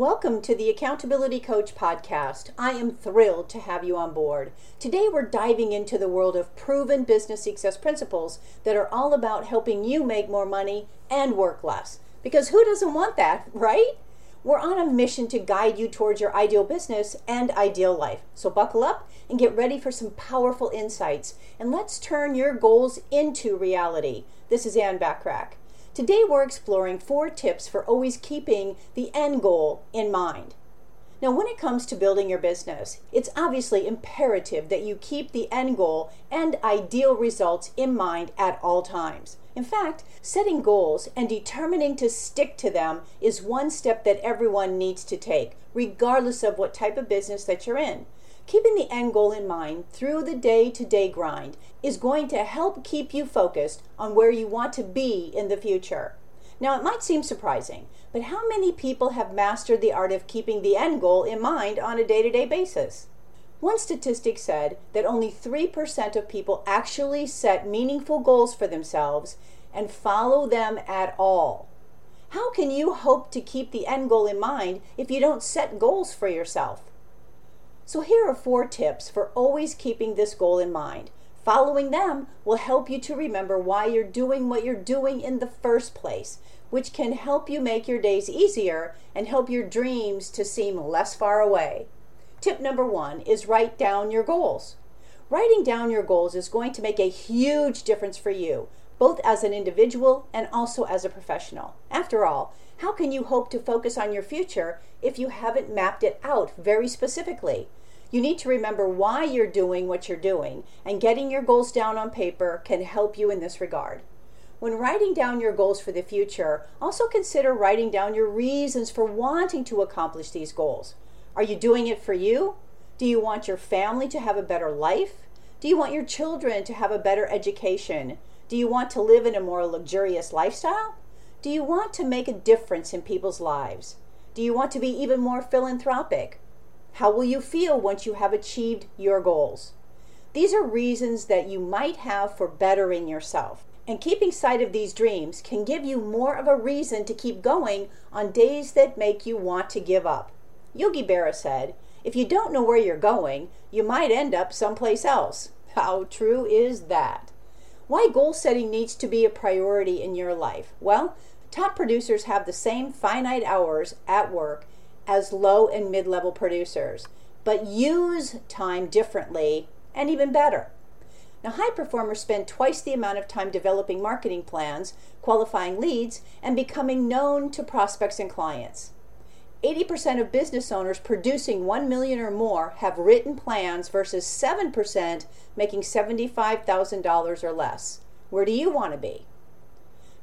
Welcome to the Accountability Coach podcast. I am thrilled to have you on board. Today we're diving into the world of proven business success principles that are all about helping you make more money and work less. Because who doesn't want that, right? We're on a mission to guide you towards your ideal business and ideal life. So buckle up and get ready for some powerful insights. And let's turn your goals into reality. This is Ann Bachrach. Today we're exploring four tips for always keeping the end goal in mind. Now, when it comes to building your business, it's obviously imperative that you keep the end goal and ideal results in mind at all times. In fact, setting goals and determining to stick to them is one step that everyone needs to take, regardless of what type of business that you're in. Keeping the end goal in mind through the day to day grind is going to help keep you focused on where you want to be in the future. Now, it might seem surprising, but how many people have mastered the art of keeping the end goal in mind on a day to day basis? One statistic said that only 3% of people actually set meaningful goals for themselves and follow them at all. How can you hope to keep the end goal in mind if you don't set goals for yourself? So, here are four tips for always keeping this goal in mind. Following them will help you to remember why you're doing what you're doing in the first place, which can help you make your days easier and help your dreams to seem less far away. Tip number one is write down your goals. Writing down your goals is going to make a huge difference for you, both as an individual and also as a professional. After all, how can you hope to focus on your future if you haven't mapped it out very specifically? You need to remember why you're doing what you're doing, and getting your goals down on paper can help you in this regard. When writing down your goals for the future, also consider writing down your reasons for wanting to accomplish these goals. Are you doing it for you? Do you want your family to have a better life? Do you want your children to have a better education? Do you want to live in a more luxurious lifestyle? Do you want to make a difference in people's lives? Do you want to be even more philanthropic? How will you feel once you have achieved your goals? These are reasons that you might have for bettering yourself. And keeping sight of these dreams can give you more of a reason to keep going on days that make you want to give up. Yogi Berra said, If you don't know where you're going, you might end up someplace else. How true is that? Why goal setting needs to be a priority in your life? Well, top producers have the same finite hours at work as low and mid level producers, but use time differently and even better. Now, high performers spend twice the amount of time developing marketing plans, qualifying leads, and becoming known to prospects and clients. 80% of business owners producing 1 million or more have written plans versus 7% making $75,000 or less. Where do you want to be?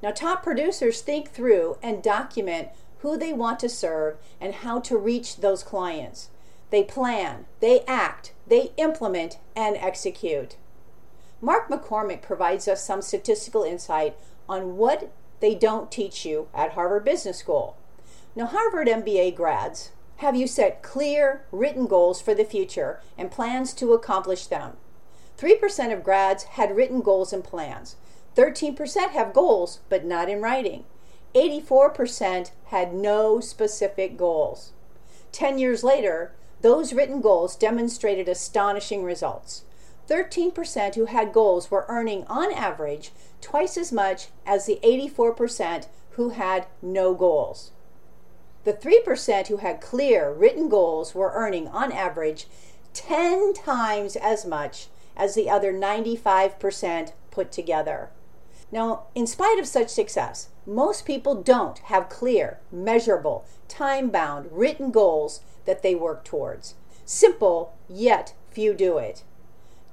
Now, top producers think through and document who they want to serve, and how to reach those clients. They plan, they act, they implement, and execute. Mark McCormack provides us some statistical insight on what they don't teach you at Harvard Business School. Now, Harvard MBA grads, have you set clear, written goals for the future and plans to accomplish them? 3% of grads had written goals and plans. 13% have goals, but not in writing. 84% had no specific goals. 10 years later, those written goals demonstrated astonishing results. 13% who had goals were earning, on average, twice as much as the 84% who had no goals. The 3% who had clear written goals were earning, on average, 10 times as much as the other 95% put together. Now, in spite of such success, most people don't have clear, measurable, time bound, written goals that they work towards. Simple, yet few do it.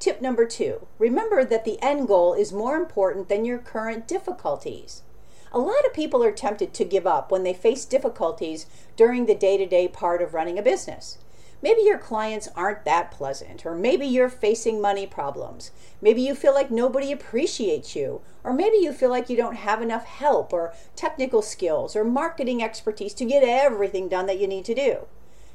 Tip number two remember that the end goal is more important than your current difficulties. A lot of people are tempted to give up when they face difficulties during the day to day part of running a business. Maybe your clients aren't that pleasant, or maybe you're facing money problems. Maybe you feel like nobody appreciates you, or maybe you feel like you don't have enough help, or technical skills, or marketing expertise to get everything done that you need to do.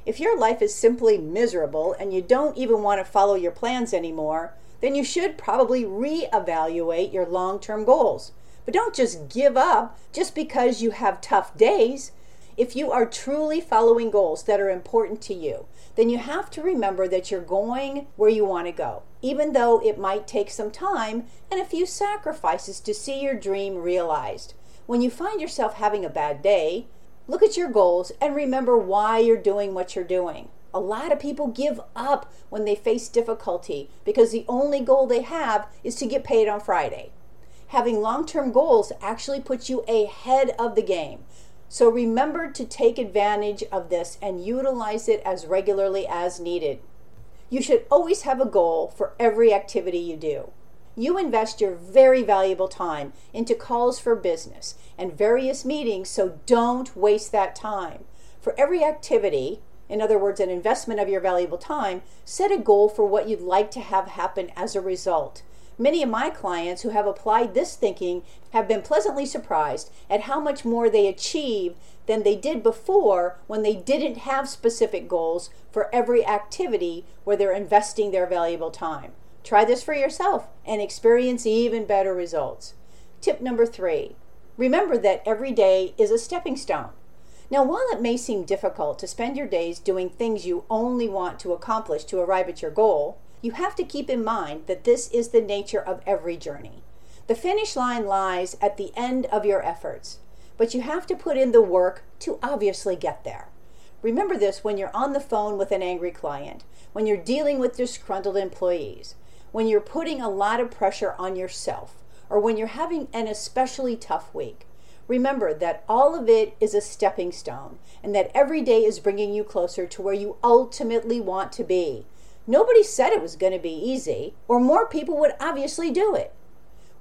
If your life is simply miserable and you don't even want to follow your plans anymore, then you should probably reevaluate your long term goals. But don't just give up just because you have tough days. If you are truly following goals that are important to you, then you have to remember that you're going where you want to go, even though it might take some time and a few sacrifices to see your dream realized. When you find yourself having a bad day, look at your goals and remember why you're doing what you're doing. A lot of people give up when they face difficulty because the only goal they have is to get paid on Friday. Having long term goals actually puts you ahead of the game. So remember to take advantage of this and utilize it as regularly as needed. You should always have a goal for every activity you do. You invest your very valuable time into calls for business and various meetings, so don't waste that time. For every activity, in other words, an investment of your valuable time, set a goal for what you'd like to have happen as a result. Many of my clients who have applied this thinking have been pleasantly surprised at how much more they achieve than they did before when they didn't have specific goals for every activity where they're investing their valuable time. Try this for yourself and experience even better results. Tip number three remember that every day is a stepping stone. Now, while it may seem difficult to spend your days doing things you only want to accomplish to arrive at your goal, you have to keep in mind that this is the nature of every journey. The finish line lies at the end of your efforts, but you have to put in the work to obviously get there. Remember this when you're on the phone with an angry client, when you're dealing with disgruntled employees, when you're putting a lot of pressure on yourself, or when you're having an especially tough week. Remember that all of it is a stepping stone and that every day is bringing you closer to where you ultimately want to be. Nobody said it was going to be easy, or more people would obviously do it.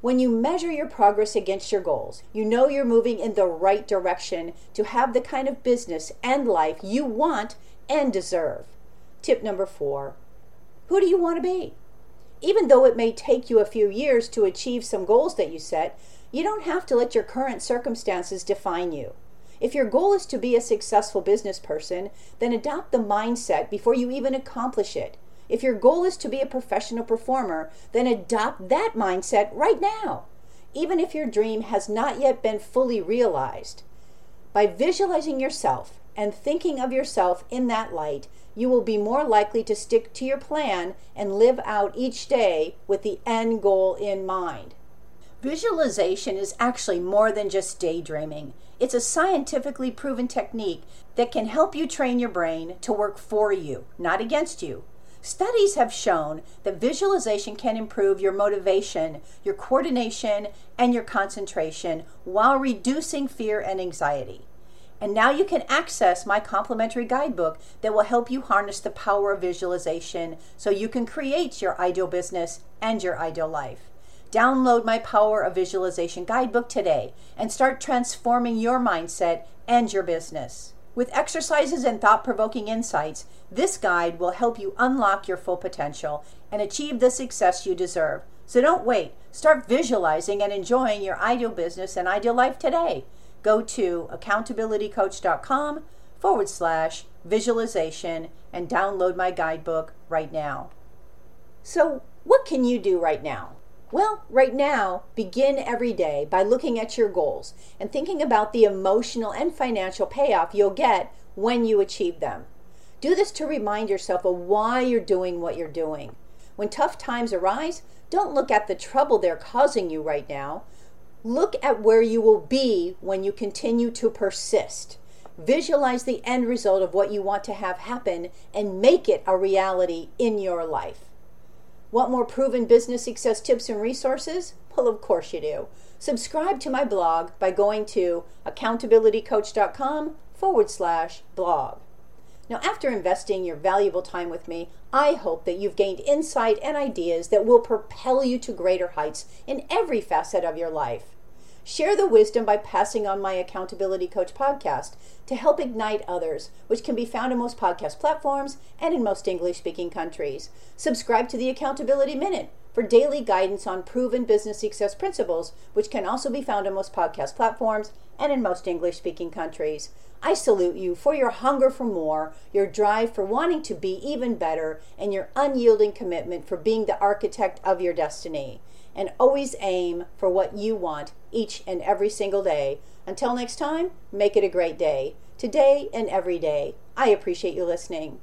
When you measure your progress against your goals, you know you're moving in the right direction to have the kind of business and life you want and deserve. Tip number four Who do you want to be? Even though it may take you a few years to achieve some goals that you set, you don't have to let your current circumstances define you. If your goal is to be a successful business person, then adopt the mindset before you even accomplish it. If your goal is to be a professional performer, then adopt that mindset right now, even if your dream has not yet been fully realized. By visualizing yourself and thinking of yourself in that light, you will be more likely to stick to your plan and live out each day with the end goal in mind. Visualization is actually more than just daydreaming. It's a scientifically proven technique that can help you train your brain to work for you, not against you. Studies have shown that visualization can improve your motivation, your coordination, and your concentration while reducing fear and anxiety. And now you can access my complimentary guidebook that will help you harness the power of visualization so you can create your ideal business and your ideal life. Download my Power of Visualization guidebook today and start transforming your mindset and your business. With exercises and thought provoking insights, this guide will help you unlock your full potential and achieve the success you deserve. So don't wait. Start visualizing and enjoying your ideal business and ideal life today. Go to accountabilitycoach.com forward slash visualization and download my guidebook right now. So, what can you do right now? Well, right now, begin every day by looking at your goals and thinking about the emotional and financial payoff you'll get when you achieve them. Do this to remind yourself of why you're doing what you're doing. When tough times arise, don't look at the trouble they're causing you right now. Look at where you will be when you continue to persist. Visualize the end result of what you want to have happen and make it a reality in your life. Want more proven business success tips and resources? Well, of course you do. Subscribe to my blog by going to accountabilitycoach.com forward slash blog. Now, after investing your valuable time with me, I hope that you've gained insight and ideas that will propel you to greater heights in every facet of your life. Share the wisdom by passing on my Accountability Coach podcast to help ignite others, which can be found in most podcast platforms and in most English speaking countries. Subscribe to the Accountability Minute for daily guidance on proven business success principles, which can also be found on most podcast platforms and in most English speaking countries. I salute you for your hunger for more, your drive for wanting to be even better, and your unyielding commitment for being the architect of your destiny and always aim for what you want each and every single day. Until next time, make it a great day. today and every day. I appreciate you listening.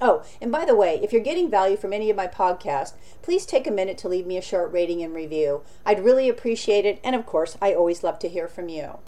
Oh, and by the way, if you're getting value from any of my podcasts, please take a minute to leave me a short rating and review. I'd really appreciate it, and of course, I always love to hear from you.